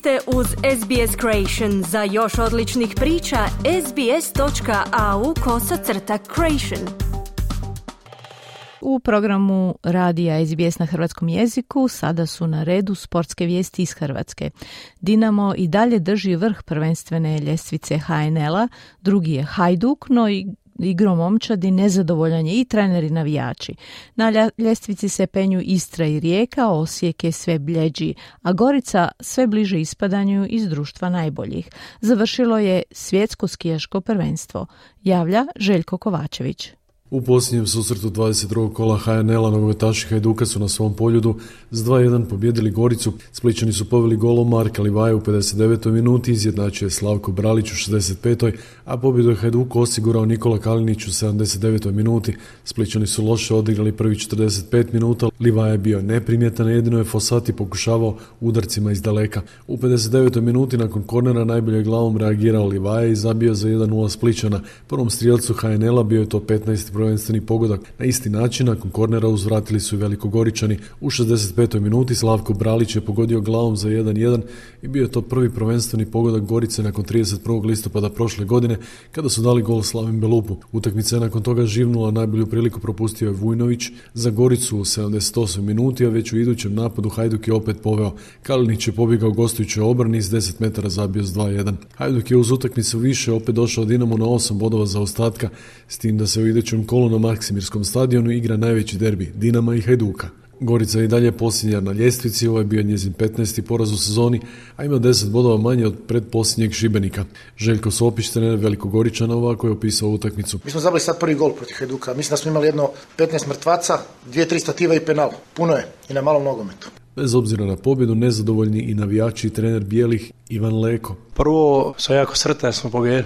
ste uz SBS Creation. Za još odličnih priča, sbs.au kosacrta creation. U programu radija SBS na hrvatskom jeziku sada su na redu sportske vijesti iz Hrvatske. Dinamo i dalje drži vrh prvenstvene ljestvice HNL-a, drugi je Hajduk, no i igrom momčadi nezadovoljan je i trener i navijači. Na ljestvici se penju Istra i Rijeka, Osijek je sve bljeđi, a Gorica sve bliže ispadanju iz društva najboljih. Završilo je svjetsko skijaško prvenstvo. Javlja Željko Kovačević. U posljednjem susretu 22. kola HNL-a nogometaši Hajduka su na svom poljudu s 2-1 pobjedili Goricu. Spličani su poveli golom Marka Livaja u 59. minuti, izjednačio je Slavko Bralić u 65. a pobjedu je Hajduku osigurao Nikola Kalinić u 79. minuti. Spličani su loše odigrali prvi 45 minuta, Livaja je bio neprimjetan, jedino je Fosati pokušavao udarcima iz daleka. U 59. minuti nakon kornera najbolje glavom reagirao Livaja i zabio za 1-0 Spličana. Prvom strijelcu HNL-a bio je to 15 prvenstveni pogodak. Na isti način, nakon kornera uzvratili su i velikogoričani. U 65. minuti Slavko Bralić je pogodio glavom za 1-1 i bio je to prvi prvenstveni pogodak Gorice nakon 31. listopada prošle godine kada su dali gol Slavim Belupu. Utakmica je nakon toga živnula, najbolju priliku propustio je Vujnović za Goricu u 78 minuti, a već u idućem napadu Hajduk je opet poveo. Kalinić je pobjegao gostujućoj obrani iz 10 metara zabio s 2-1. Hajduk je uz utakmicu više opet došao Dinamo na 8 bodova za ostatka, s tim da se u idućem kolu na Maksimirskom stadionu igra najveći derbi Dinama i Hajduka. Gorica je i dalje posljednja na ljestvici, ovo je bio njezin 15. poraz u sezoni, a ima 10 bodova manje od predposljednjeg Šibenika. Željko Sopić, trener Velikogoričana, ovako je opisao utakmicu. Mi smo zabili sad prvi gol protiv Hajduka. Mislim da smo imali jedno 15 mrtvaca, dvije, tri stativa i penal. Puno je i na malom nogometu. Bez obzira na pobjedu, nezadovoljni i navijači i trener Bijelih Ivan Leko. Prvo sam jako sretan smo pobjedili.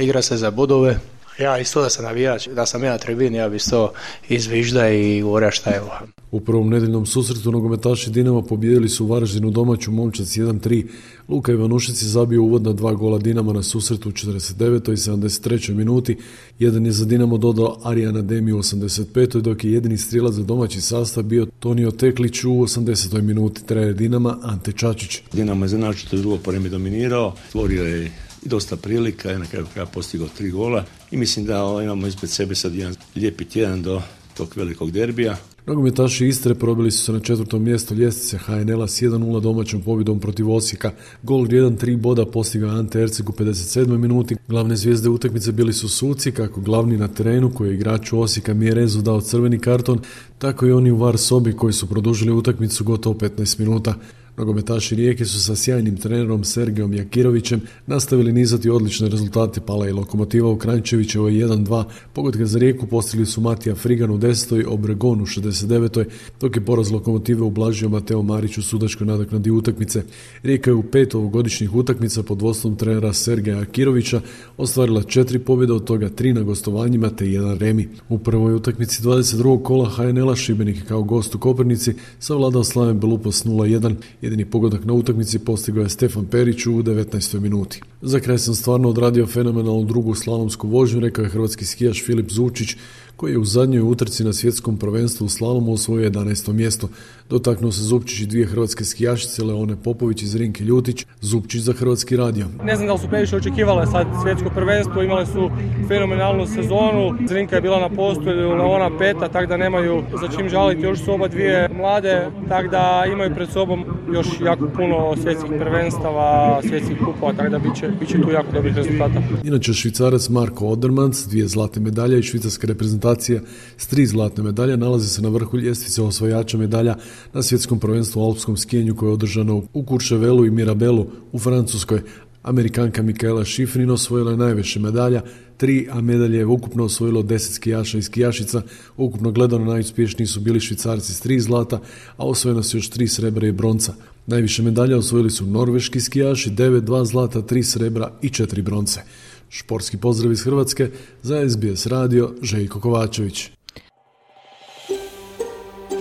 Igra se za bodove, ja isto da sam navijač, da sam ja na tribini, ja bi isto izvižda i govorio šta je ovo. U prvom nedeljnom susretu nogometaši Dinama pobijedili su Varaždinu domaću momčac 1-3. Luka Ivanušić je zabio uvodna dva gola Dinama na susretu u 49. i 73. minuti. Jedan je za Dinamo dodao Arijana Demi u 85. dok je jedini strijelac za domaći sastav bio Tonio Teklić u 80. minuti. Trener Dinama Ante Čačić. Dinamo je znači drugo poremi dominirao, stvorio je dosta prilika i na kraju kraja postigao tri gola i mislim da imamo ispred sebe sad jedan lijepi tjedan do tog velikog derbija. Nogometaši Istre probili su se na četvrtom mjestu ljestvice HNL-a s 1-0 domaćom pobjedom protiv Osijeka. Gol vrijedan tri boda postigao Ante Erceg u 57. minuti. Glavne zvijezde utakmice bili su suci, kako glavni na terenu koji je igraču Osijeka Mjerezu dao crveni karton, tako i oni u var sobi koji su produžili utakmicu gotovo 15 minuta. Nogometaši Rijeke su sa sjajnim trenerom Sergejom Jakirovićem nastavili nizati odlične rezultate pala i Lokomotiva u Krančevićevoj 1-2. Pogodke za Rijeku postigli su Matija Frigan u 10. Obregon u 69. dok je poraz Lokomotive ublažio Mateo Marić u sudačkoj nadoknadi utakmice. Rijeka je u pet ovogodišnjih utakmica pod vodstvom trenera Sergeja Jakirovića ostvarila četiri pobjede, od toga tri na gostovanjima te jedan remi. U prvoj utakmici 22. kola HNL-a Šibenik kao gost u Kopernici savladao Slaven Belupos 0-1 Jedini pogodak na utakmici postigao je Stefan Perić u 19. minuti. Za kraj sam stvarno odradio fenomenalnu drugu slalomsku vožnju, rekao je hrvatski skijaš Filip Zučić, koji je u zadnjoj utrci na svjetskom prvenstvu u slalomu osvojio 11. mjesto. Dotaknuo se Zupčić i dvije hrvatske skijašice, Leone Popović iz Rinke Ljutić, Zupčić za hrvatski radio. Ne znam da li su previše očekivale sad svjetsko prvenstvo, imale su fenomenalnu sezonu. Zrinka je bila na postu, Leona peta, tako da nemaju za čim žaliti. Još su oba dvije mlade, tako da imaju pred sobom još jako puno svjetskih prvenstava, svjetskih kupova, tako da bit će, bit će tu jako dobrih rezultata. Inače, švicarac Marko Odermans, dvije zlate medalje i švicarska reprezentacija s tri zlatne medalje nalazi se na vrhu ljestvice osvajača medalja na svjetskom prvenstvu u alpskom skijenju koje je održano u Kurševelu i Mirabelu u Francuskoj. Amerikanka Mikaela Šifrin osvojila je najviše medalja, tri, a medalje je ukupno osvojilo deset skijaša i skijašica. Ukupno gledano najuspješniji su bili švicarci s tri zlata, a osvojeno su još tri srebra i bronca. Najviše medalja osvojili su norveški skijaši, devet, dva zlata, tri srebra i četiri bronce. Športski pozdrav iz Hrvatske za SBS radio Željko Kovačević.